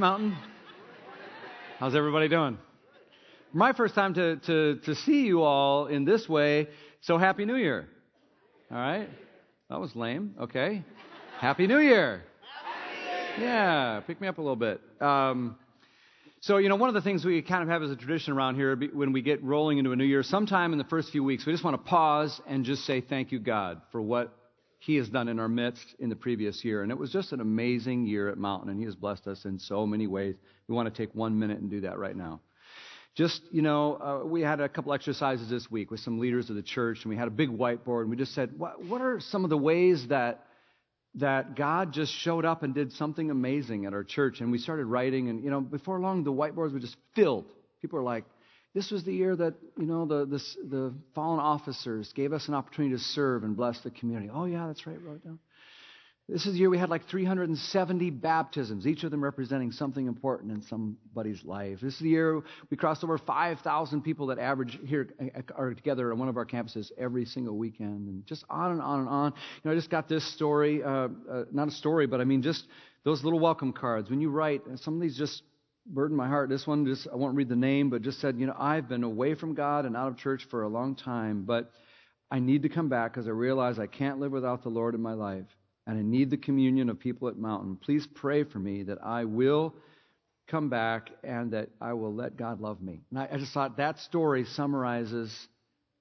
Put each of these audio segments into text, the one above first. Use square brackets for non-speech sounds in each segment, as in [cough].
Mountain. How's everybody doing? My first time to, to, to see you all in this way, so Happy New Year. All right? That was lame. Okay. Happy New Year. Yeah, pick me up a little bit. Um, so, you know, one of the things we kind of have as a tradition around here when we get rolling into a new year, sometime in the first few weeks, we just want to pause and just say thank you, God, for what He has done in our midst in the previous year. And it was just an amazing year at Mountain, and He has blessed us in so many ways. We want to take one minute and do that right now. Just, you know, uh, we had a couple exercises this week with some leaders of the church, and we had a big whiteboard, and we just said, what, what are some of the ways that that God just showed up and did something amazing at our church. And we started writing, and you know, before long, the whiteboards were just filled. People were like, "This was the year that you know the the, the fallen officers gave us an opportunity to serve and bless the community." Oh yeah, that's right. Wrote down. This is the year we had like 370 baptisms, each of them representing something important in somebody's life. This is the year we crossed over 5,000 people that average here are together on one of our campuses every single weekend, and just on and on and on. You know, I just got this story, uh, uh, not a story, but I mean just those little welcome cards. When you write, some of these just burden my heart. This one just I won't read the name, but just said, you know, I've been away from God and out of church for a long time, but I need to come back because I realize I can't live without the Lord in my life and I need the communion of people at Mountain. Please pray for me that I will come back and that I will let God love me. And I, I just thought that story summarizes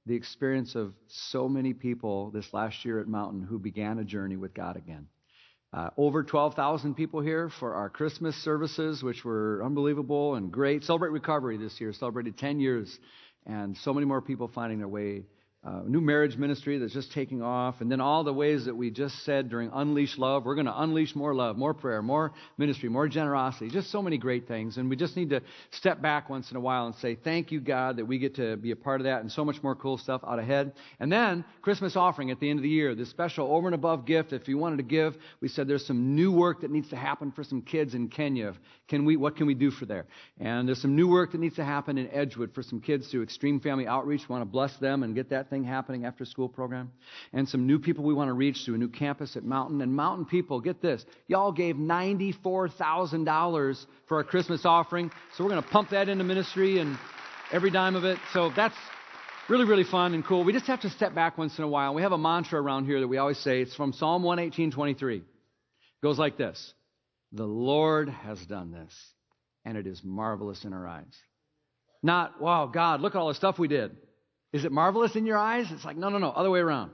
the experience of so many people this last year at Mountain who began a journey with God again. Uh, over 12,000 people here for our Christmas services, which were unbelievable and great. Celebrate Recovery this year, celebrated 10 years, and so many more people finding their way uh, new marriage ministry that's just taking off, and then all the ways that we just said during Unleash Love. We're going to unleash more love, more prayer, more ministry, more generosity, just so many great things. And we just need to step back once in a while and say, Thank you, God, that we get to be a part of that, and so much more cool stuff out ahead. And then Christmas offering at the end of the year, this special over and above gift. If you wanted to give, we said there's some new work that needs to happen for some kids in Kenya. Can we? What can we do for there? And there's some new work that needs to happen in Edgewood for some kids through Extreme Family Outreach. We want to bless them and get that thing happening after school program. And some new people we want to reach through a new campus at Mountain. And Mountain people, get this, y'all gave $94,000 for our Christmas offering. So we're going to pump that into ministry and every dime of it. So that's really, really fun and cool. We just have to step back once in a while. We have a mantra around here that we always say. It's from Psalm 118, 23. It goes like this. The Lord has done this, and it is marvelous in our eyes. Not, wow, God, look at all the stuff we did. Is it marvelous in your eyes? It's like, no, no, no, other way around.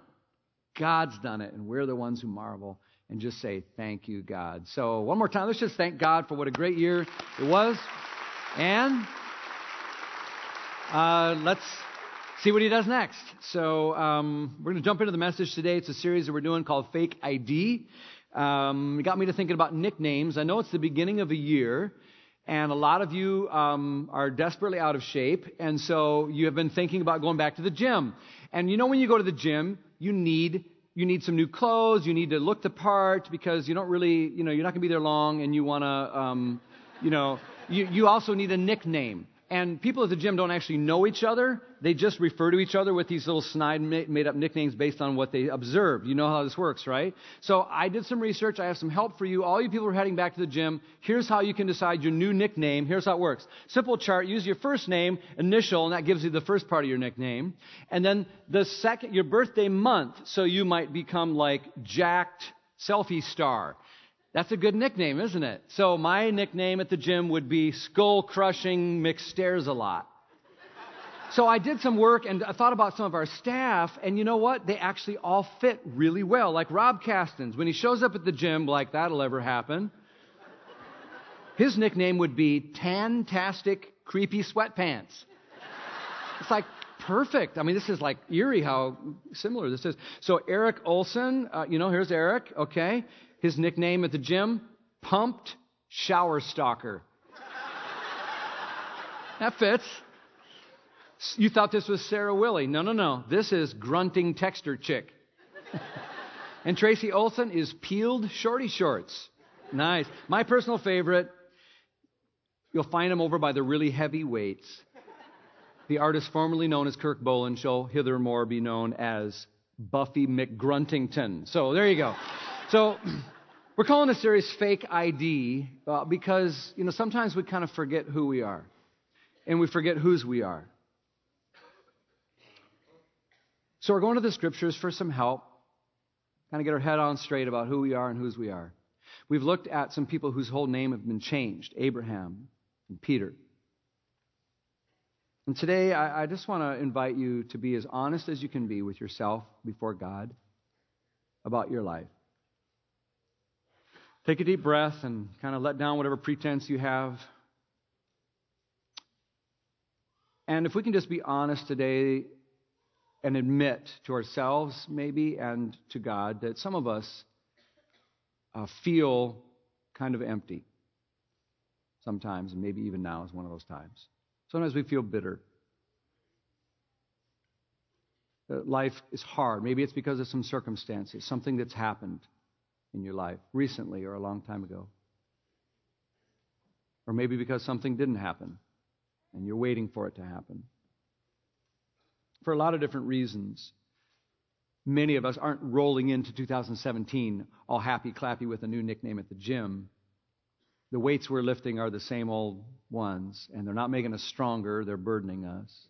God's done it, and we're the ones who marvel and just say, thank you, God. So, one more time, let's just thank God for what a great year it was. And uh, let's see what he does next. So, um, we're going to jump into the message today. It's a series that we're doing called Fake ID. Um, it got me to thinking about nicknames. I know it's the beginning of a year, and a lot of you um, are desperately out of shape, and so you have been thinking about going back to the gym. And you know, when you go to the gym, you need you need some new clothes. You need to look the part because you don't really, you know, you're not going to be there long, and you want to, um, you know, you, you also need a nickname. And people at the gym don't actually know each other. They just refer to each other with these little snide made up nicknames based on what they observe. You know how this works, right? So I did some research. I have some help for you. All you people who are heading back to the gym, here's how you can decide your new nickname. Here's how it works. Simple chart. Use your first name, initial, and that gives you the first part of your nickname. And then the second, your birthday month. So you might become like jacked selfie star. That's a good nickname, isn't it? So my nickname at the gym would be Skull Crushing McStares a lot. So I did some work and I thought about some of our staff, and you know what? They actually all fit really well. Like Rob Castens, when he shows up at the gym, like that'll ever happen, his nickname would be Tantastic Creepy Sweatpants. It's like perfect. I mean, this is like eerie how similar this is. So Eric Olson, uh, you know, here's Eric, okay? His nickname at the gym, Pumped Shower Stalker. that fits. You thought this was Sarah Willie. No, no, no. This is Grunting Texter Chick. [laughs] and Tracy Olson is Peeled Shorty Shorts. Nice. My personal favorite, you'll find him over by the really heavy weights. The artist formerly known as Kirk Bohlen shall hithermore be known as Buffy McGruntington. So there you go. So [clears throat] We're calling this series Fake ID uh, because, you know, sometimes we kind of forget who we are and we forget whose we are. So we're going to the scriptures for some help, kind of get our head on straight about who we are and whose we are. We've looked at some people whose whole name have been changed Abraham and Peter. And today, I, I just want to invite you to be as honest as you can be with yourself before God about your life. Take a deep breath and kind of let down whatever pretense you have. And if we can just be honest today and admit to ourselves, maybe, and to God, that some of us uh, feel kind of empty sometimes, and maybe even now is one of those times. Sometimes we feel bitter. That life is hard. Maybe it's because of some circumstances, something that's happened in your life recently or a long time ago. Or maybe because something didn't happen and you're waiting for it to happen. For a lot of different reasons, many of us aren't rolling into 2017 all happy clappy with a new nickname at the gym. The weights we're lifting are the same old ones, and they're not making us stronger, they're burdening us.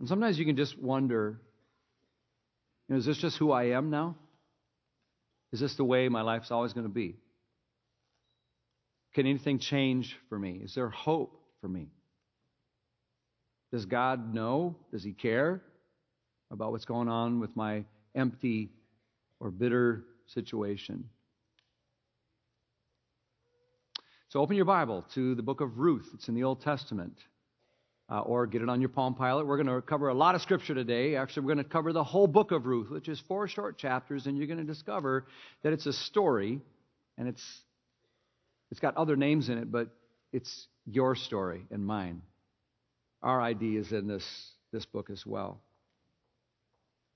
And sometimes you can just wonder you know, is this just who I am now? Is this the way my life's always going to be? Can anything change for me? Is there hope for me? Does God know? Does He care about what's going on with my empty or bitter situation? So open your Bible to the book of Ruth. It's in the Old Testament uh, or get it on your Palm Pilot. We're going to cover a lot of scripture today. Actually, we're going to cover the whole book of Ruth, which is four short chapters, and you're going to discover that it's a story, and it's it's got other names in it, but it's your story and mine. Our ID is in this this book as well,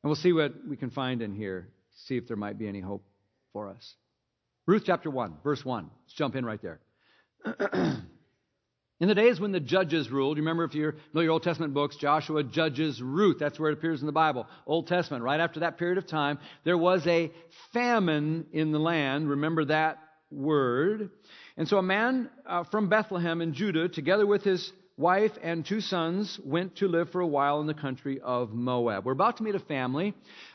and we'll see what we can find in here. See if there might be any hope for us. Ruth chapter one, verse one. Let's jump in right there. [clears throat] In the days when the judges ruled, you remember if you know your Old Testament books, Joshua, Judges, Ruth, that's where it appears in the Bible. Old Testament, right after that period of time, there was a famine in the land. Remember that word. And so a man uh, from Bethlehem in Judah, together with his wife and two sons, went to live for a while in the country of Moab. We're about to meet a family.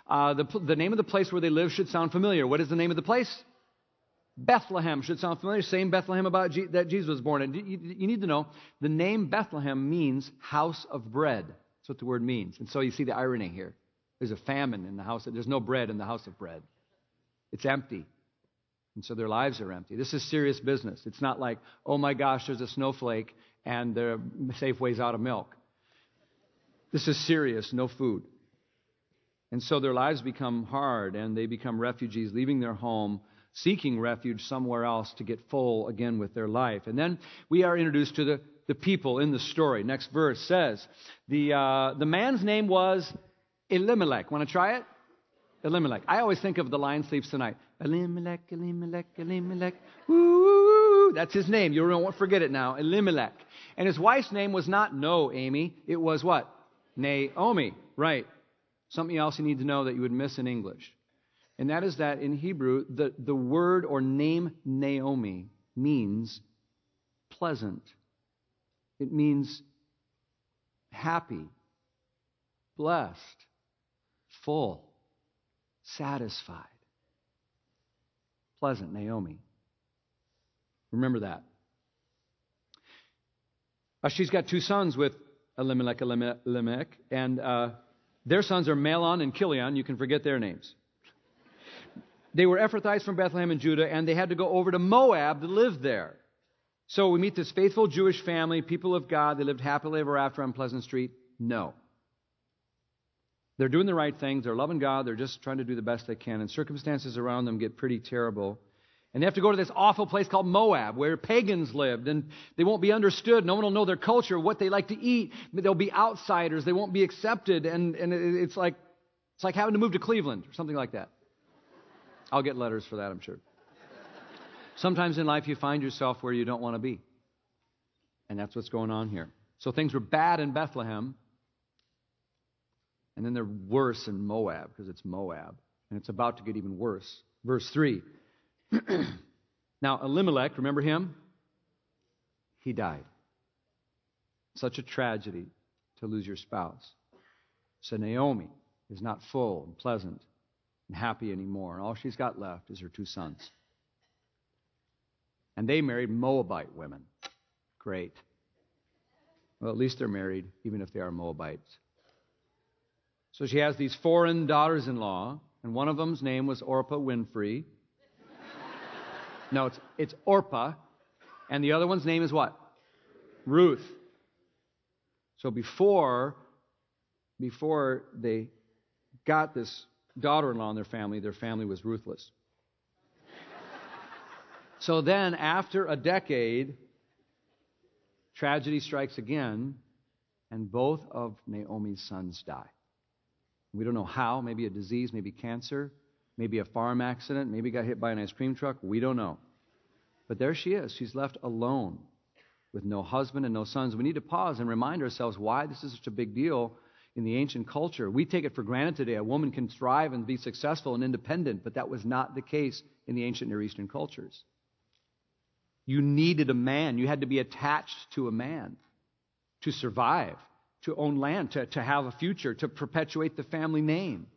Uh, the, the name of the place where they live should sound familiar. What is the name of the place? Bethlehem should sound familiar. Same Bethlehem about G- that Jesus was born in. You, you need to know the name Bethlehem means house of bread. That's what the word means. And so you see the irony here. There's a famine in the house. There's no bread in the house of bread. It's empty. And so their lives are empty. This is serious business. It's not like, oh my gosh, there's a snowflake and the Safeway's out of milk. This is serious, no food. And so their lives become hard and they become refugees, leaving their home seeking refuge somewhere else to get full again with their life. And then we are introduced to the, the people in the story. Next verse says, the, uh, the man's name was Elimelech. Want to try it? Elimelech. I always think of the Lion Sleeps Tonight. Elimelech, Elimelech, Elimelech. Woo! That's his name. You won't forget it now. Elimelech. And his wife's name was not No Amy. It was what? Naomi. Right. Something else you need to know that you would miss in English. And that is that in Hebrew, the, the word or name Naomi means pleasant. It means happy, blessed, full, satisfied. Pleasant, Naomi. Remember that. Uh, she's got two sons with Elimelech, Elimelech, and uh, their sons are Mahlon and Chilion. You can forget their names. They were Ephrathites from Bethlehem and Judah, and they had to go over to Moab to live there. So we meet this faithful Jewish family, people of God. They lived happily ever after on Pleasant Street. No. They're doing the right things. They're loving God. They're just trying to do the best they can. And circumstances around them get pretty terrible. And they have to go to this awful place called Moab, where pagans lived, and they won't be understood. No one will know their culture, what they like to eat. They'll be outsiders. They won't be accepted. And, and it's like it's like having to move to Cleveland or something like that. I'll get letters for that, I'm sure. Sometimes in life you find yourself where you don't want to be. And that's what's going on here. So things were bad in Bethlehem, and then they're worse in Moab because it's Moab. And it's about to get even worse. Verse 3. [clears throat] now, Elimelech, remember him? He died. Such a tragedy to lose your spouse. So Naomi is not full and pleasant and happy anymore. And all she's got left is her two sons. And they married Moabite women. Great. Well, at least they're married, even if they are Moabites. So she has these foreign daughters in law, and one of them's name was Orpah Winfrey. no, it's, it's Orpah. And the other one's name is what? Ruth. So before, before they got this daughter in law in their family, their family was ruthless. so then, after a decade, tragedy strikes again, and both of Naomi's sons die. We don't know how, maybe a disease, maybe cancer, maybe a farm accident, maybe got hit by an ice cream truck. We don't know. But there she is. She's left alone with no husband and no sons. We need to pause and remind ourselves why this is such a big deal in the ancient culture. We take it for granted today. A woman can thrive and be successful and independent, but that was not the case in the ancient Near Eastern cultures. You needed a man, you had to be attached to a man to survive, to own land, to, to have a future, to perpetuate the family name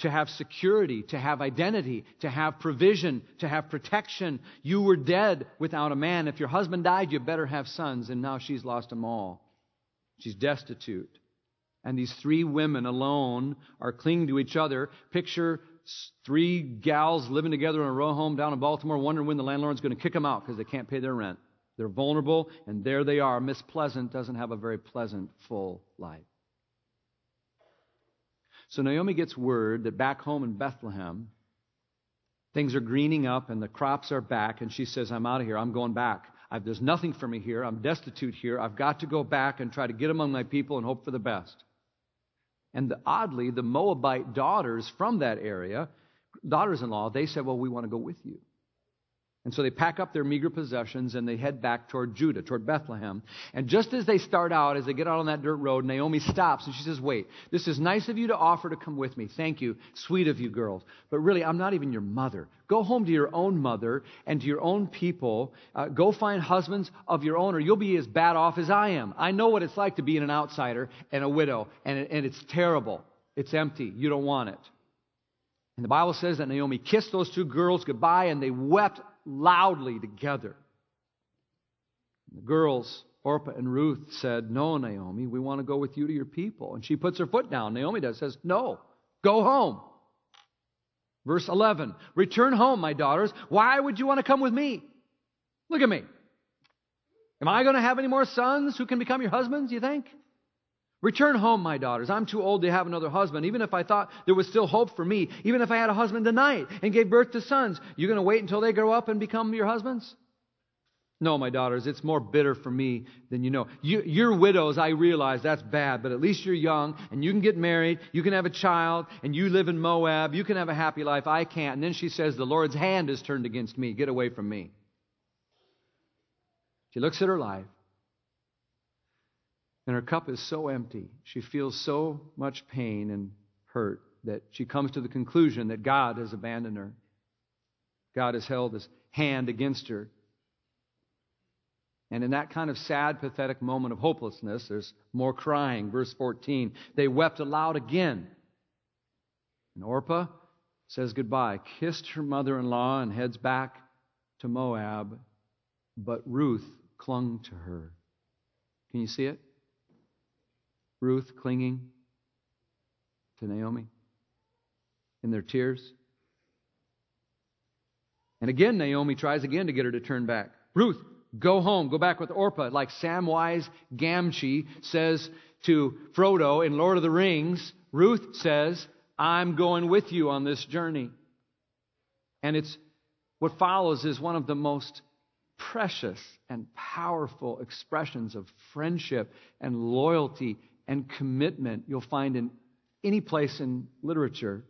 to have security, to have identity, to have provision, to have protection. You were dead without a man. If your husband died, you better have sons, and now she's lost them all. She's destitute. And these three women alone are clinging to each other. Picture three gals living together in a row home down in Baltimore, wondering when the landlord's going to kick them out because they can't pay their rent. They're vulnerable, and there they are. Miss Pleasant doesn't have a very pleasant, full life. So Naomi gets word that back home in Bethlehem, things are greening up and the crops are back, and she says, I'm out of here. I'm going back. I've, there's nothing for me here. I'm destitute here. I've got to go back and try to get among my people and hope for the best. And the, oddly, the Moabite daughters from that area, daughters in law, they said, Well, we want to go with you. And so they pack up their meager possessions and they head back toward Judah, toward Bethlehem. And just as they start out, as they get out on that dirt road, Naomi stops and she says, Wait, this is nice of you to offer to come with me. Thank you. Sweet of you, girls. But really, I'm not even your mother. Go home to your own mother and to your own people. Uh, go find husbands of your own, or you'll be as bad off as I am. I know what it's like to be an outsider and a widow, and, and it's terrible. It's empty. You don't want it. And the Bible says that Naomi kissed those two girls goodbye and they wept loudly together. The girls, Orpah and Ruth, said, No, Naomi, we want to go with you to your people. And she puts her foot down. Naomi does, says, No, go home. Verse 11 Return home, my daughters. Why would you want to come with me? Look at me. Am I going to have any more sons who can become your husbands, you think? Return home, my daughters. I'm too old to have another husband. Even if I thought there was still hope for me, even if I had a husband tonight and gave birth to sons, you're going to wait until they grow up and become your husbands? No, my daughters, it's more bitter for me than you know. You, you're widows, I realize that's bad, but at least you're young and you can get married, you can have a child, and you live in Moab, you can have a happy life. I can't. And then she says, The Lord's hand is turned against me. Get away from me. She looks at her life and her cup is so empty. She feels so much pain and hurt that she comes to the conclusion that God has abandoned her. God has held his hand against her. And in that kind of sad, pathetic moment of hopelessness, there's more crying. Verse 14 they wept aloud again. And Orpah says goodbye, kissed her mother in law, and heads back to Moab. But Ruth clung to her. Can you see it? Ruth clinging to Naomi in their tears. And again, Naomi tries again to get her to turn back. Ruth, go home, go back with Orpah, like Samwise Gamgee says to Frodo in Lord of the Rings. Ruth says, I'm going with you on this journey. And it's what follows is one of the most precious and powerful expressions of friendship and loyalty and commitment you'll find in any place in literature.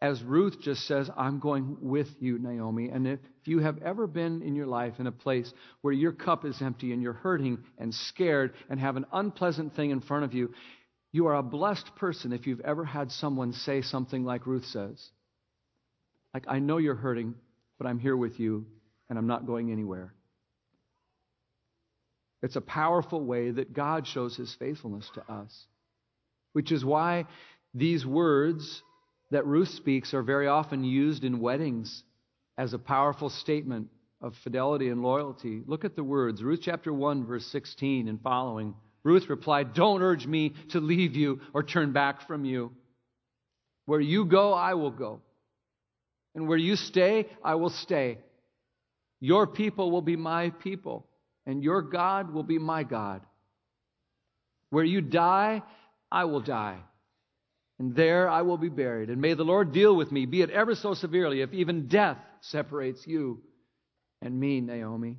As Ruth just says, I'm going with you, Naomi. And if you have ever been in your life in a place where your cup is empty and you're hurting and scared and have an unpleasant thing in front of you, you are a blessed person if you've ever had someone say something like Ruth says Like, I know you're hurting, but I'm here with you, and I'm not going anywhere. It's a powerful way that God shows his faithfulness to us, which is why these words that Ruth speaks are very often used in weddings as a powerful statement of fidelity and loyalty. Look at the words Ruth chapter 1, verse 16 and following. Ruth replied, Don't urge me to leave you or turn back from you. Where you go, I will go. And where you stay, I will stay. Your people will be my people, and your God will be my God. Where you die, I will die. And there I will be buried. And may the Lord deal with me, be it ever so severely, if even death separates you and me, Naomi.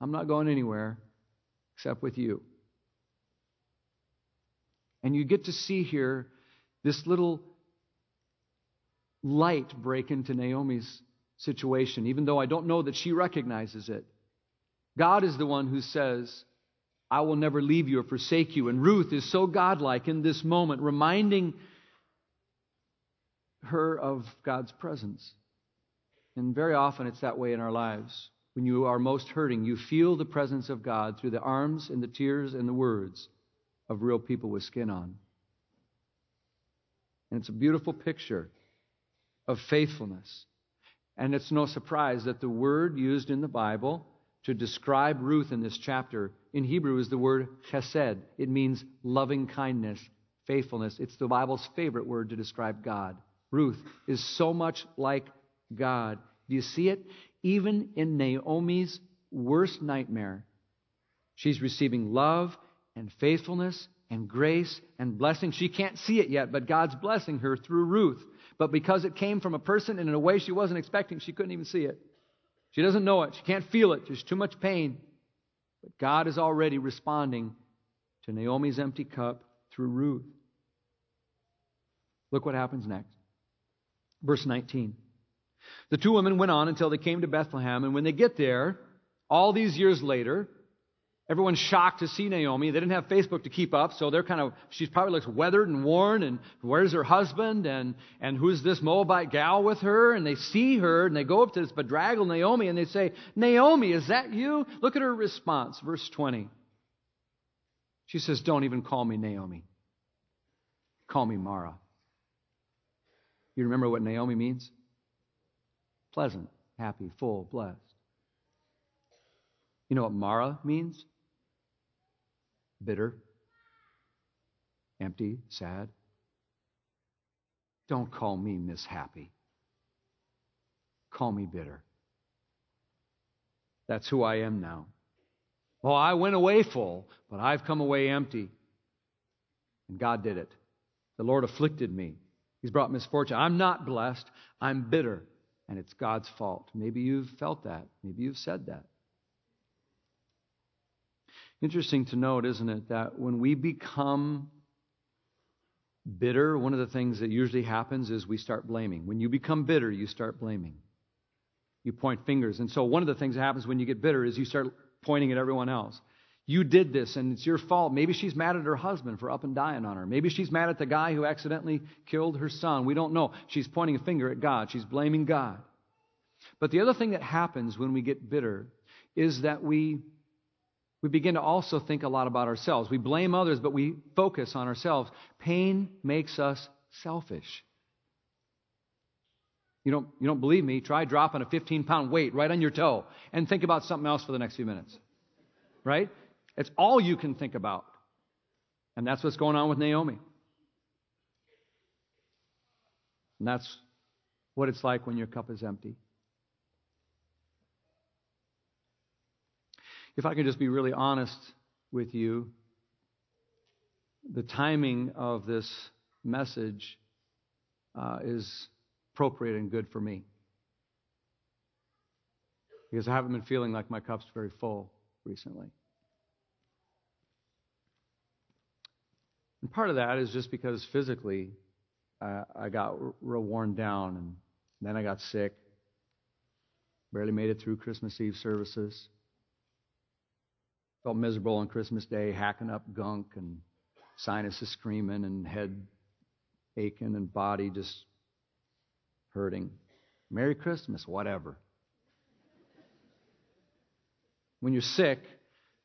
I'm not going anywhere except with you. And you get to see here this little light break into Naomi's situation, even though I don't know that she recognizes it. God is the one who says, I will never leave you or forsake you. And Ruth is so godlike in this moment, reminding her of God's presence. And very often it's that way in our lives. When you are most hurting, you feel the presence of God through the arms and the tears and the words of real people with skin on. And it's a beautiful picture of faithfulness. And it's no surprise that the word used in the Bible to describe Ruth in this chapter in Hebrew is the word chesed. It means loving kindness, faithfulness. It's the Bible's favorite word to describe God. Ruth is so much like God. Do you see it? Even in Naomi's worst nightmare, she's receiving love and faithfulness and grace and blessing. She can't see it yet, but God's blessing her through Ruth. But because it came from a person and in a way she wasn't expecting, she couldn't even see it. She doesn't know it. She can't feel it. There's too much pain. But God is already responding to Naomi's empty cup through Ruth. Look what happens next. Verse 19. The two women went on until they came to Bethlehem, and when they get there, all these years later, Everyone's shocked to see Naomi. They didn't have Facebook to keep up, so they're kind of, she's probably looks weathered and worn, and where's her husband, and, and who's this Moabite gal with her? And they see her, and they go up to this bedraggled Naomi, and they say, Naomi, is that you? Look at her response, verse 20. She says, Don't even call me Naomi. Call me Mara. You remember what Naomi means? Pleasant, happy, full, blessed. You know what Mara means? Bitter, empty, sad. Don't call me Miss Happy. Call me bitter. That's who I am now. Well, I went away full, but I've come away empty. And God did it. The Lord afflicted me. He's brought misfortune. I'm not blessed. I'm bitter. And it's God's fault. Maybe you've felt that. Maybe you've said that. Interesting to note, isn't it, that when we become bitter, one of the things that usually happens is we start blaming. When you become bitter, you start blaming. You point fingers. And so one of the things that happens when you get bitter is you start pointing at everyone else. You did this and it's your fault. Maybe she's mad at her husband for up and dying on her. Maybe she's mad at the guy who accidentally killed her son. We don't know. She's pointing a finger at God. She's blaming God. But the other thing that happens when we get bitter is that we we begin to also think a lot about ourselves. We blame others, but we focus on ourselves. Pain makes us selfish. You don't, you don't believe me? Try dropping a 15 pound weight right on your toe and think about something else for the next few minutes. Right? It's all you can think about. And that's what's going on with Naomi. And that's what it's like when your cup is empty. If I can just be really honest with you, the timing of this message uh, is appropriate and good for me. Because I haven't been feeling like my cup's very full recently. And part of that is just because physically uh, I got real worn down and then I got sick. Barely made it through Christmas Eve services. Felt miserable on Christmas Day, hacking up gunk and sinuses screaming and head aching and body just hurting. Merry Christmas, whatever. When you're sick,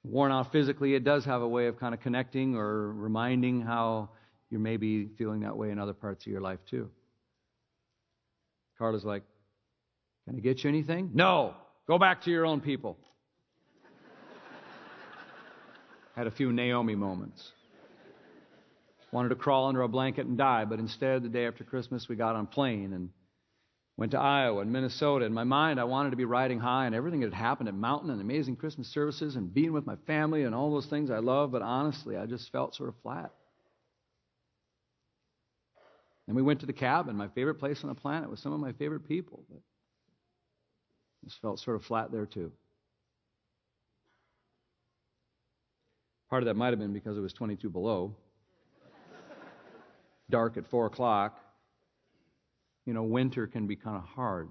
worn out physically, it does have a way of kind of connecting or reminding how you may be feeling that way in other parts of your life too. Carla's like, Can I get you anything? No. Go back to your own people. Had a few Naomi moments. Wanted to crawl under a blanket and die, but instead, the day after Christmas, we got on a plane and went to Iowa and Minnesota. In my mind, I wanted to be riding high and everything that had happened at Mountain and amazing Christmas services and being with my family and all those things I love, but honestly, I just felt sort of flat. And we went to the cabin, my favorite place on the planet, with some of my favorite people. But just felt sort of flat there too. Part of that might have been because it was 22 below, dark at 4 o'clock. You know, winter can be kind of hard.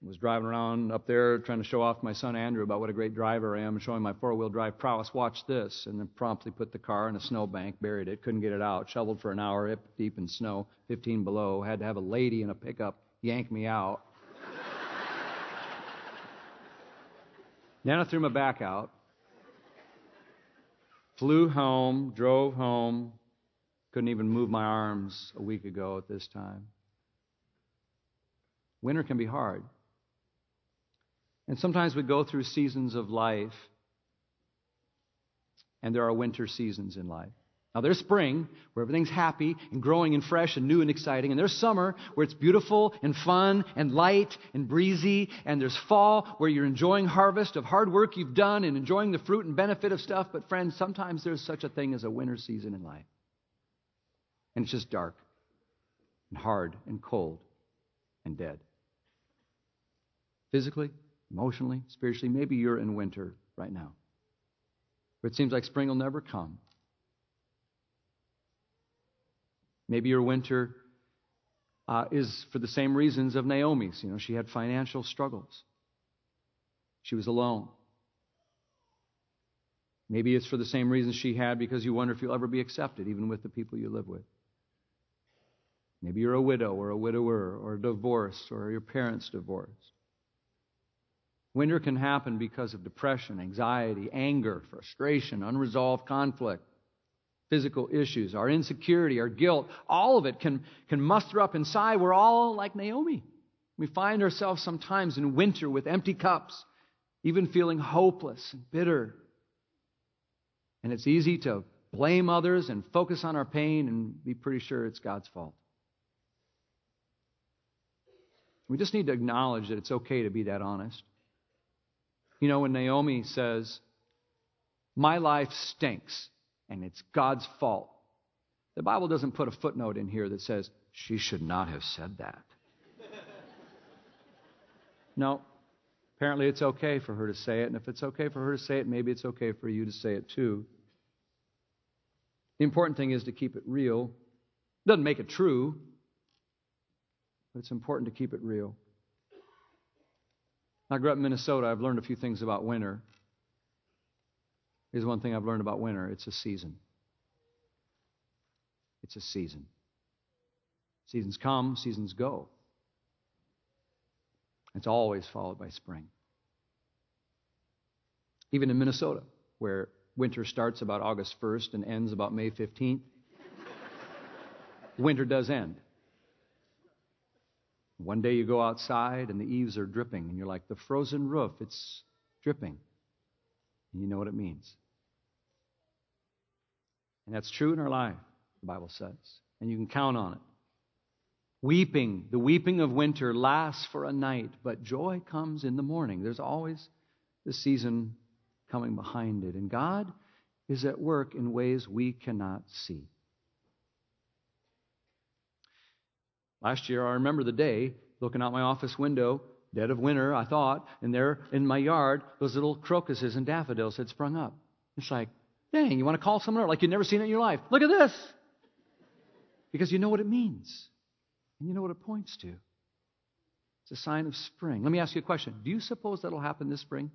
I was driving around up there trying to show off my son Andrew about what a great driver I am showing my four wheel drive prowess. Watch this. And then promptly put the car in a snowbank, buried it, couldn't get it out, shoveled for an hour, hip deep in snow, 15 below. Had to have a lady in a pickup yank me out. Then I threw my back out, flew home, drove home, couldn't even move my arms a week ago at this time. Winter can be hard. And sometimes we go through seasons of life, and there are winter seasons in life. Now, there's spring, where everything's happy and growing and fresh and new and exciting. And there's summer, where it's beautiful and fun and light and breezy. And there's fall, where you're enjoying harvest of hard work you've done and enjoying the fruit and benefit of stuff. But, friends, sometimes there's such a thing as a winter season in life. And it's just dark and hard and cold and dead. Physically, emotionally, spiritually. Maybe you're in winter right now. Where it seems like spring will never come. Maybe your winter uh, is for the same reasons of Naomi's. You know, she had financial struggles. She was alone. Maybe it's for the same reasons she had because you wonder if you'll ever be accepted, even with the people you live with. Maybe you're a widow or a widower or divorced or your parents divorced. Winter can happen because of depression, anxiety, anger, frustration, unresolved conflict, physical issues, our insecurity, our guilt. All of it can, can muster up inside. We're all like Naomi. We find ourselves sometimes in winter with empty cups, even feeling hopeless and bitter. And it's easy to blame others and focus on our pain and be pretty sure it's God's fault. We just need to acknowledge that it's okay to be that honest. You know, when Naomi says, My life stinks and it's God's fault, the Bible doesn't put a footnote in here that says, She should not have said that. [laughs] no. Apparently, it's okay for her to say it, and if it's okay for her to say it, maybe it's okay for you to say it too. The important thing is to keep it real. It doesn't make it true, but it's important to keep it real. I grew up in Minnesota. I've learned a few things about winter. Here's one thing I've learned about winter it's a season. It's a season. Seasons come, seasons go. It's always followed by spring. Even in Minnesota, where winter starts about August 1st and ends about May 15th, winter does end. One day you go outside and the eaves are dripping, and you're like, the frozen roof, it's dripping. And you know what it means. And that's true in our life, the Bible says. And you can count on it. Weeping, the weeping of winter lasts for a night, but joy comes in the morning. There's always the season coming behind it. And God is at work in ways we cannot see. Last year, I remember the day looking out my office window, dead of winter, I thought, and there in my yard, those little crocuses and daffodils had sprung up. It's like, dang, you want to call someone like you've never seen it in your life? Look at this! Because you know what it means, and you know what it points to. It's a sign of spring. Let me ask you a question. Do you suppose that'll happen this spring?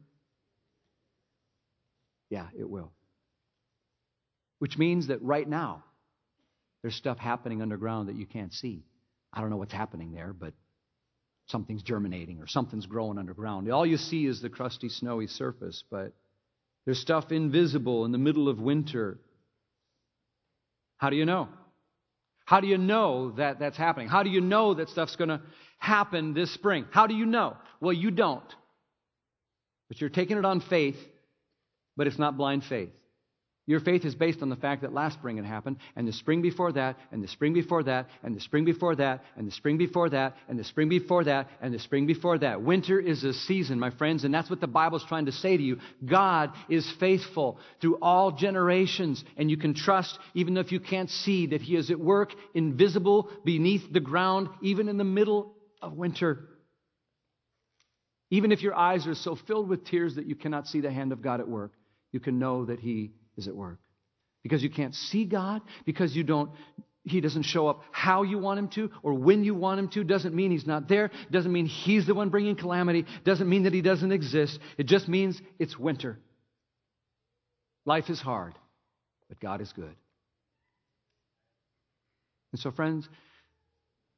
Yeah, it will. Which means that right now, There's stuff happening underground that you can't see. I don't know what's happening there, but something's germinating or something's growing underground. All you see is the crusty, snowy surface, but there's stuff invisible in the middle of winter. How do you know? How do you know that that's happening? How do you know that stuff's going to happen this spring? How do you know? Well, you don't. But you're taking it on faith, but it's not blind faith. Your faith is based on the fact that last spring it happened, and the spring before that, and the spring before that, and the spring before that, and the spring before that, and the spring before that, and the spring before that. Winter is a season, my friends, and that's what the Bible's trying to say to you. God is faithful through all generations, and you can trust, even if you can't see, that He is at work, invisible, beneath the ground, even in the middle of winter. Even if your eyes are so filled with tears that you cannot see the hand of God at work, you can know that He is at work. Because you can't see God, because you don't he doesn't show up how you want him to or when you want him to doesn't mean he's not there doesn't mean he's the one bringing calamity doesn't mean that he doesn't exist. It just means it's winter. Life is hard but god is good. And so friends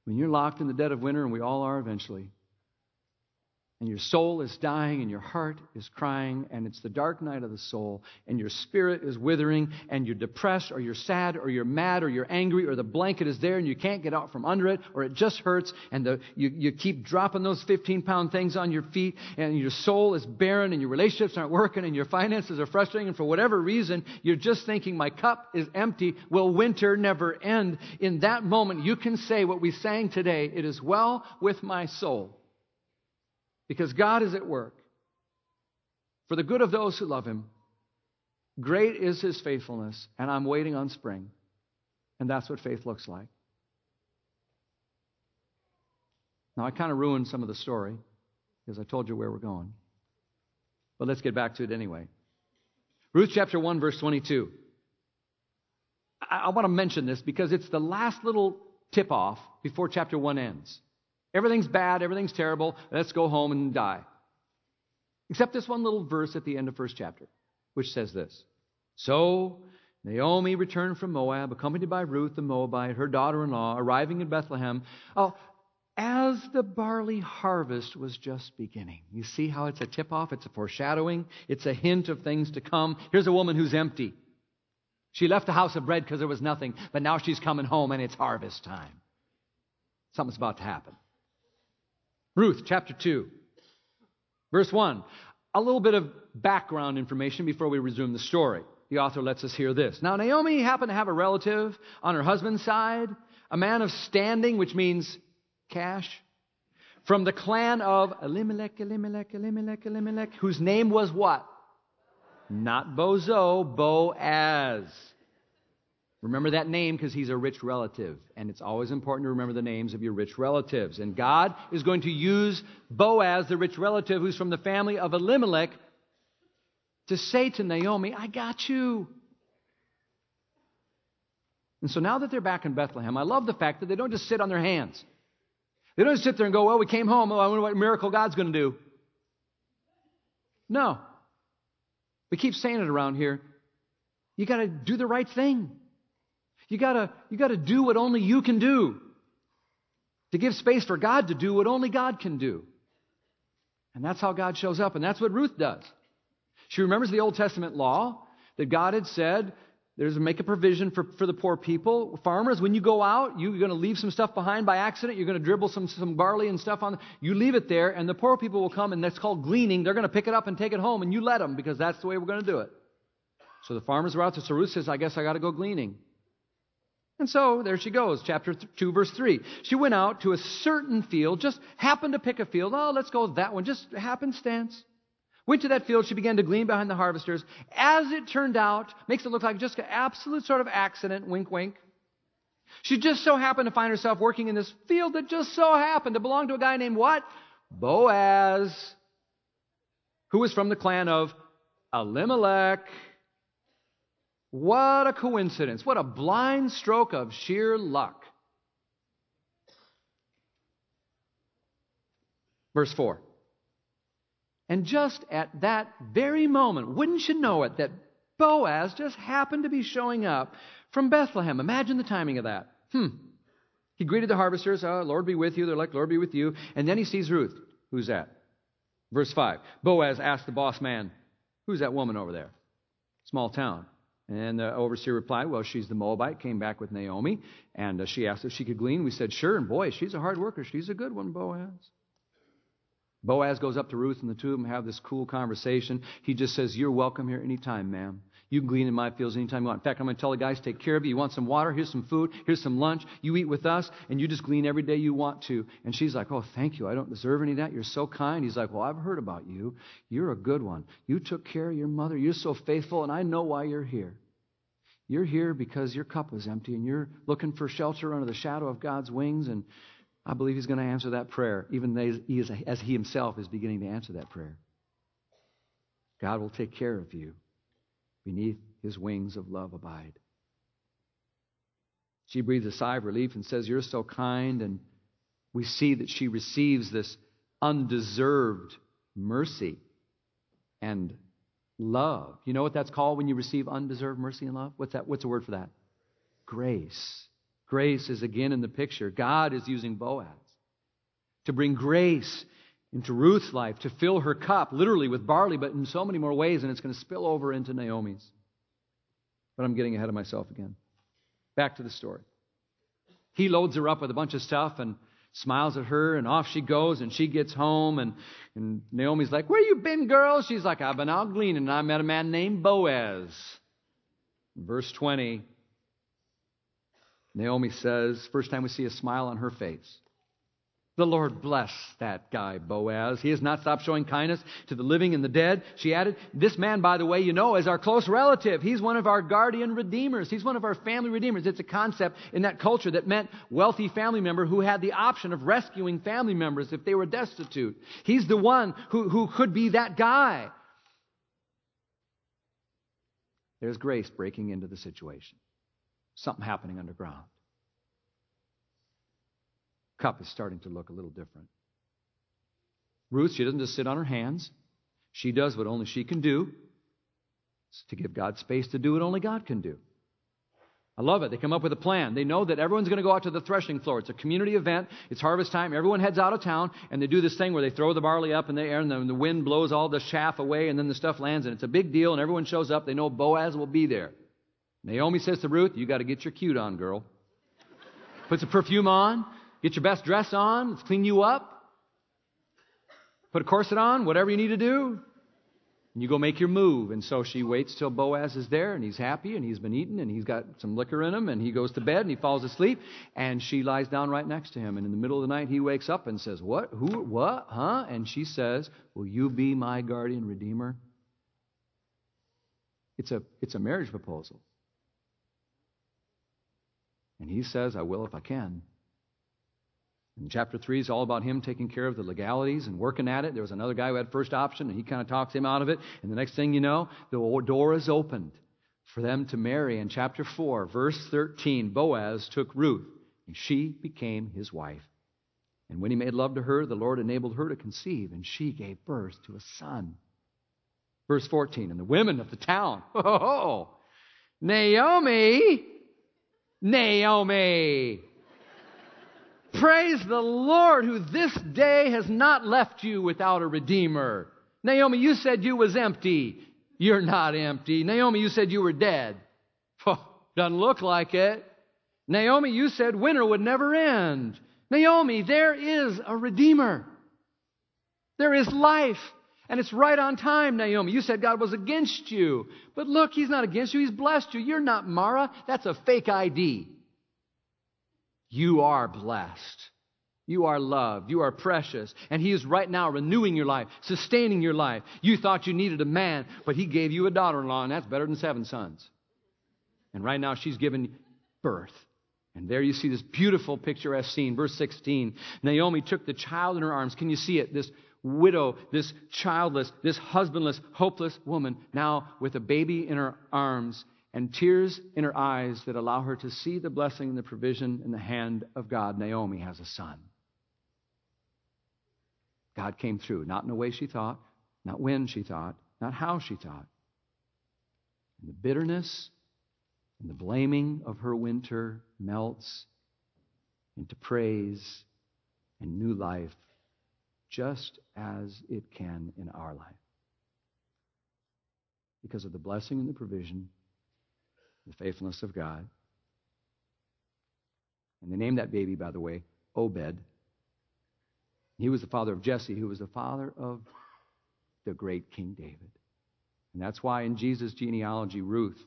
when you're locked in the dead of winter and we all are eventually and your soul is dying and your heart is crying and it's the dark night of the soul and your spirit is withering and you're depressed or you're sad or you're mad or you're angry or the blanket is there and you can't get out from under it or it just hurts and the, you, you keep dropping those 15 pound things on your feet and your soul is barren and your relationships aren't working and your finances are frustrating and for whatever reason you're just thinking my cup is empty. Will winter never end. In that moment you can say what we sang today it is well with my soul because God is at work for the good of those who love Him. Great is His faithfulness, and I'm waiting on spring. And that's what faith looks like. Now, I kind of ruined some of the story because I told you where we're going. But let's get back to it anyway. Ruth chapter 1, verse 22. I, I want to mention this because it's the last little tip off before chapter 1 ends. Everything's bad, everything's terrible, let's go home and die. Except this one little verse at the end of first chapter, which says this. So Naomi returned from Moab, accompanied by Ruth the Moabite, her daughter-in-law, arriving in Bethlehem. Oh, as the barley harvest was just beginning. You see how it's a tip off? It's a foreshadowing. It's a hint of things to come. Here's a woman who's empty. She left the house of bread because there was nothing, but now she's coming home and it's harvest time. Something's about to happen. Ruth chapter 2, verse 1. A little bit of background information before we resume the story. The author lets us hear this. Now, Naomi happened to have a relative on her husband's side, a man of standing, which means cash, from the clan of Elimelech, Elimelech, Elimelech, Elimelech, whose name was what? Not Bozo, Boaz. Remember that name because he's a rich relative. And it's always important to remember the names of your rich relatives. And God is going to use Boaz, the rich relative who's from the family of Elimelech, to say to Naomi, I got you. And so now that they're back in Bethlehem, I love the fact that they don't just sit on their hands. They don't just sit there and go, Well, we came home. Oh, I wonder what miracle God's going to do. No. We keep saying it around here. You got to do the right thing. You gotta, you gotta do what only you can do to give space for God to do what only God can do. And that's how God shows up, and that's what Ruth does. She remembers the Old Testament law that God had said there's make a provision for, for the poor people. Farmers, when you go out, you're going to leave some stuff behind by accident. You're going to dribble some, some barley and stuff on. You leave it there, and the poor people will come, and that's called gleaning. They're going to pick it up and take it home, and you let them because that's the way we're going to do it. So the farmers are out there. So Ruth says, I guess I got to go gleaning. And so there she goes, chapter 2, verse 3. She went out to a certain field, just happened to pick a field. Oh, let's go that one, just happenstance. Went to that field, she began to glean behind the harvesters. As it turned out, makes it look like just an absolute sort of accident, wink, wink. She just so happened to find herself working in this field that just so happened to belong to a guy named what? Boaz, who was from the clan of Elimelech. What a coincidence. What a blind stroke of sheer luck. Verse 4. And just at that very moment, wouldn't you know it, that Boaz just happened to be showing up from Bethlehem. Imagine the timing of that. Hmm. He greeted the harvesters, oh, Lord be with you. They're like, Lord be with you. And then he sees Ruth. Who's that? Verse 5. Boaz asked the boss man, Who's that woman over there? Small town. And the overseer replied, Well, she's the Moabite, came back with Naomi, and uh, she asked if she could glean. We said, Sure, and boy, she's a hard worker. She's a good one, Boaz. Boaz goes up to Ruth, and the two of them have this cool conversation. He just says, You're welcome here anytime, ma'am. You can glean in my fields anytime you want. In fact, I'm going to tell the guys, take care of you. You want some water? Here's some food. Here's some lunch. You eat with us, and you just glean every day you want to. And she's like, Oh, thank you. I don't deserve any of that. You're so kind. He's like, Well, I've heard about you. You're a good one. You took care of your mother. You're so faithful, and I know why you're here. You're here because your cup was empty, and you're looking for shelter under the shadow of God's wings. And I believe He's going to answer that prayer, even as He Himself is beginning to answer that prayer. God will take care of you. Beneath his wings of love abide. She breathes a sigh of relief and says, You're so kind. And we see that she receives this undeserved mercy and love. You know what that's called when you receive undeserved mercy and love? What's that? What's the word for that? Grace. Grace is again in the picture. God is using Boaz to bring grace into Ruth's life to fill her cup, literally with barley, but in so many more ways, and it's going to spill over into Naomi's. But I'm getting ahead of myself again. Back to the story. He loads her up with a bunch of stuff and smiles at her, and off she goes, and she gets home, and, and Naomi's like, Where you been, girl? She's like, I've been out gleaning, and I met a man named Boaz. verse 20, Naomi says, first time we see a smile on her face. The Lord bless that guy, Boaz. He has not stopped showing kindness to the living and the dead. She added, This man, by the way, you know, is our close relative. He's one of our guardian redeemers. He's one of our family redeemers. It's a concept in that culture that meant wealthy family member who had the option of rescuing family members if they were destitute. He's the one who, who could be that guy. There's grace breaking into the situation, something happening underground cup is starting to look a little different. Ruth, she doesn't just sit on her hands. She does what only she can do. To give God space to do what only God can do. I love it. They come up with a plan. They know that everyone's going to go out to the threshing floor. It's a community event. It's harvest time. Everyone heads out of town, and they do this thing where they throw the barley up in the air, and the, wind blows all the chaff away, and then the stuff lands, and it's a big deal, and everyone shows up. They know Boaz will be there. Naomi says to Ruth, You got to get your cute on, girl. Puts a perfume on, Get your best dress on. Let's clean you up. Put a corset on, whatever you need to do. And you go make your move. And so she waits till Boaz is there and he's happy and he's been eating and he's got some liquor in him and he goes to bed and he falls asleep and she lies down right next to him. And in the middle of the night he wakes up and says, What? Who? What? Huh? And she says, Will you be my guardian redeemer? It's a, it's a marriage proposal. And he says, I will if I can. And chapter 3 is all about him taking care of the legalities and working at it. There was another guy who had first option, and he kind of talks him out of it. And the next thing you know, the door is opened for them to marry. In chapter 4, verse 13, Boaz took Ruth, and she became his wife. And when he made love to her, the Lord enabled her to conceive, and she gave birth to a son. Verse 14, and the women of the town, [laughs] oh, Naomi, Naomi. Praise the Lord who this day has not left you without a redeemer. Naomi, you said you was empty. You're not empty. Naomi, you said you were dead. Doesn't look like it. Naomi, you said winter would never end. Naomi, there is a redeemer. There is life. And it's right on time, Naomi. You said God was against you. But look, He's not against you. He's blessed you. You're not Mara. That's a fake ID. You are blessed. You are loved. You are precious. And He is right now renewing your life, sustaining your life. You thought you needed a man, but He gave you a daughter in law, and that's better than seven sons. And right now she's given birth. And there you see this beautiful picturesque scene. Verse 16 Naomi took the child in her arms. Can you see it? This widow, this childless, this husbandless, hopeless woman, now with a baby in her arms and tears in her eyes that allow her to see the blessing and the provision in the hand of God. Naomi has a son. God came through, not in a way she thought, not when she thought, not how she thought. And the bitterness and the blaming of her winter melts into praise and new life, just as it can in our life. Because of the blessing and the provision, the faithfulness of God. And they named that baby, by the way, Obed. He was the father of Jesse, who was the father of the great King David. And that's why in Jesus' genealogy, Ruth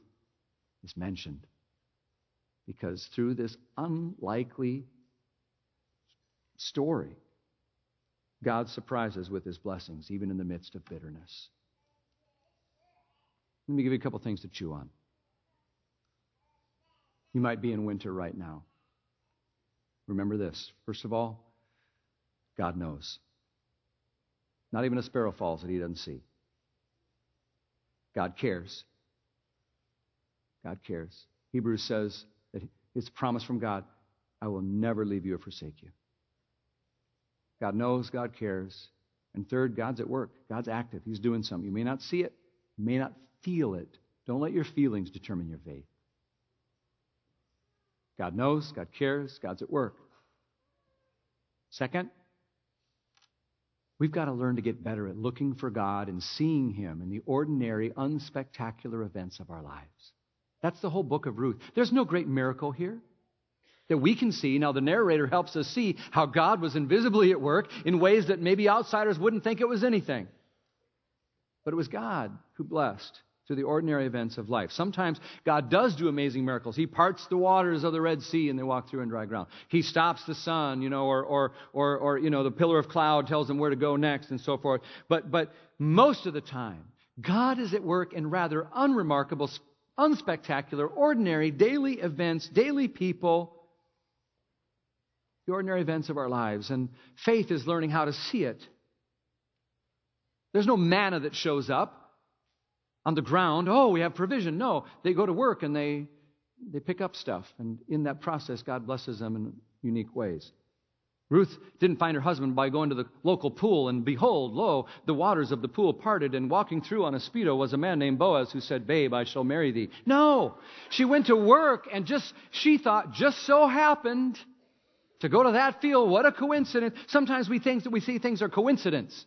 is mentioned. Because through this unlikely story, God surprises with his blessings, even in the midst of bitterness. Let me give you a couple things to chew on. You might be in winter right now. Remember this. First of all, God knows. Not even a sparrow falls that he doesn't see. God cares. God cares. Hebrews says that it's a promise from God I will never leave you or forsake you. God knows, God cares. And third, God's at work. God's active. He's doing something. You may not see it, you may not feel it. Don't let your feelings determine your faith. God knows, God cares, God's at work. Second, we've got to learn to get better at looking for God and seeing Him in the ordinary, unspectacular events of our lives. That's the whole book of Ruth. There's no great miracle here that we can see. Now, the narrator helps us see how God was invisibly at work in ways that maybe outsiders wouldn't think it was anything. But it was God who blessed through the ordinary events of life. Sometimes God does do amazing miracles. He parts the waters of the Red Sea and they walk through on dry ground. He stops the sun, you know, or, or, or, or, you know, the pillar of cloud tells them where to go next and so forth. But, but most of the time, God is at work in rather unremarkable, unspectacular, ordinary, daily events, daily people, the ordinary events of our lives. And faith is learning how to see it. There's no manna that shows up on the ground, oh, we have provision. No, they go to work and they, they pick up stuff. And in that process, God blesses them in unique ways. Ruth didn't find her husband by going to the local pool, and behold, lo, the waters of the pool parted, and walking through on a speedo was a man named Boaz who said, Babe, I shall marry thee. No, she went to work, and just, she thought, just so happened to go to that field. What a coincidence. Sometimes we think that we see things are coincidence.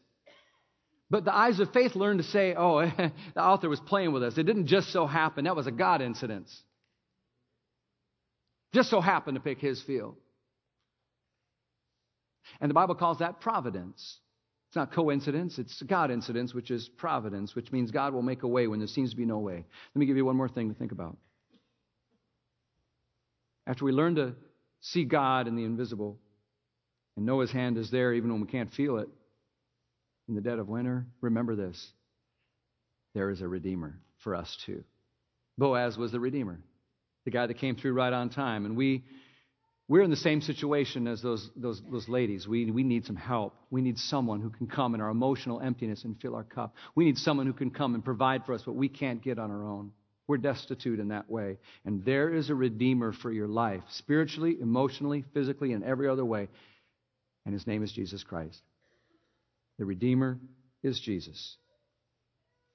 But the eyes of faith learn to say, oh, [laughs] the author was playing with us. It didn't just so happen. That was a God incident. Just so happened to pick his field. And the Bible calls that providence. It's not coincidence, it's God incidence, which is providence, which means God will make a way when there seems to be no way. Let me give you one more thing to think about. After we learn to see God in the invisible and know his hand is there even when we can't feel it, in the dead of winter, remember this there is a Redeemer for us too. Boaz was the Redeemer, the guy that came through right on time. And we, we're in the same situation as those, those, those ladies. We, we need some help. We need someone who can come in our emotional emptiness and fill our cup. We need someone who can come and provide for us what we can't get on our own. We're destitute in that way. And there is a Redeemer for your life, spiritually, emotionally, physically, and every other way. And his name is Jesus Christ. The Redeemer is Jesus.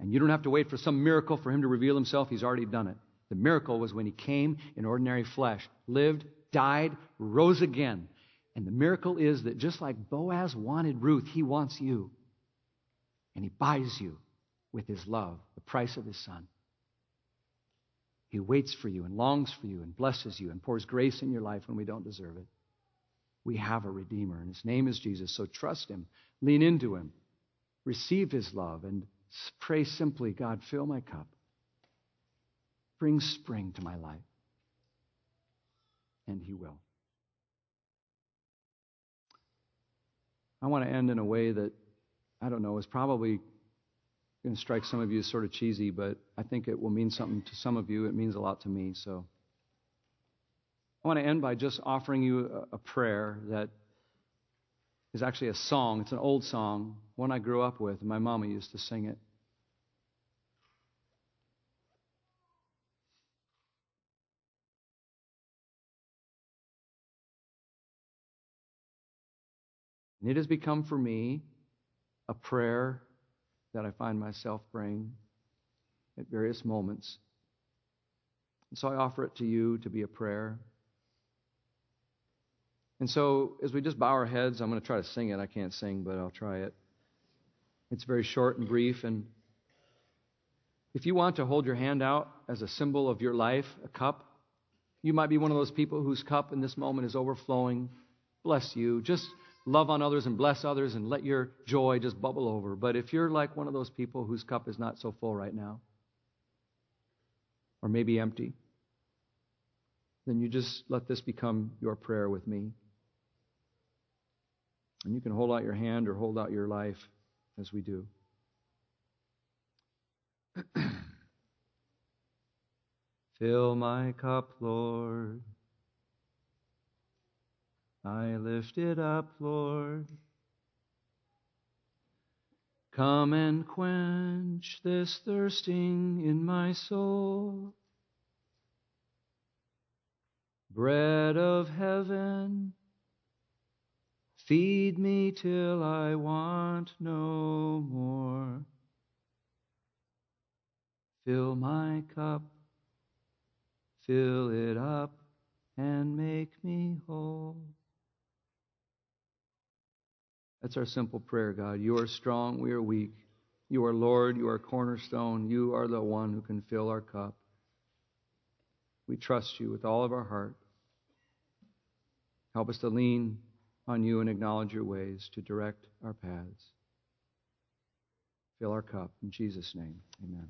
And you don't have to wait for some miracle for him to reveal himself. He's already done it. The miracle was when he came in ordinary flesh, lived, died, rose again. And the miracle is that just like Boaz wanted Ruth, he wants you. And he buys you with his love, the price of his son. He waits for you and longs for you and blesses you and pours grace in your life when we don't deserve it. We have a Redeemer, and his name is Jesus. So trust him. Lean into Him. Receive His love and pray simply God, fill my cup. Bring spring to my life. And He will. I want to end in a way that, I don't know, is probably going to strike some of you as sort of cheesy, but I think it will mean something to some of you. It means a lot to me. So I want to end by just offering you a, prayer that is actually a song. It's an old song, one I grew up with, my mama used to sing it. And it has become for me a prayer that I find myself praying at various moments And so I offer it to you to be a prayer. And so, as we just bow our heads, I'm going to try to sing it. I can't sing, but I'll try it. It's very short and brief. And if you want to hold your hand out as a symbol of your life, a cup, you might be one of those people whose cup in this moment is overflowing. Bless you. Just love on others and bless others and let your joy just bubble over. But if you're like one of those people whose cup is not so full right now, or maybe empty, then you just let this become your prayer with me. And you can hold out your hand or hold out your life as we do. [clears throat] Fill my cup, Lord. I lift it up, Lord. Come and quench this thirsting in my soul. Bread of heaven, Feed me till I want no more. Fill my cup, fill it up, and make me whole. That's our simple prayer, God. You are strong, we are weak. You are Lord, you are cornerstone, you are the one who can fill our cup. We trust you with all of our heart. Help us to lean on you and acknowledge your ways to direct our paths. Fill our cup. In Jesus' name, amen.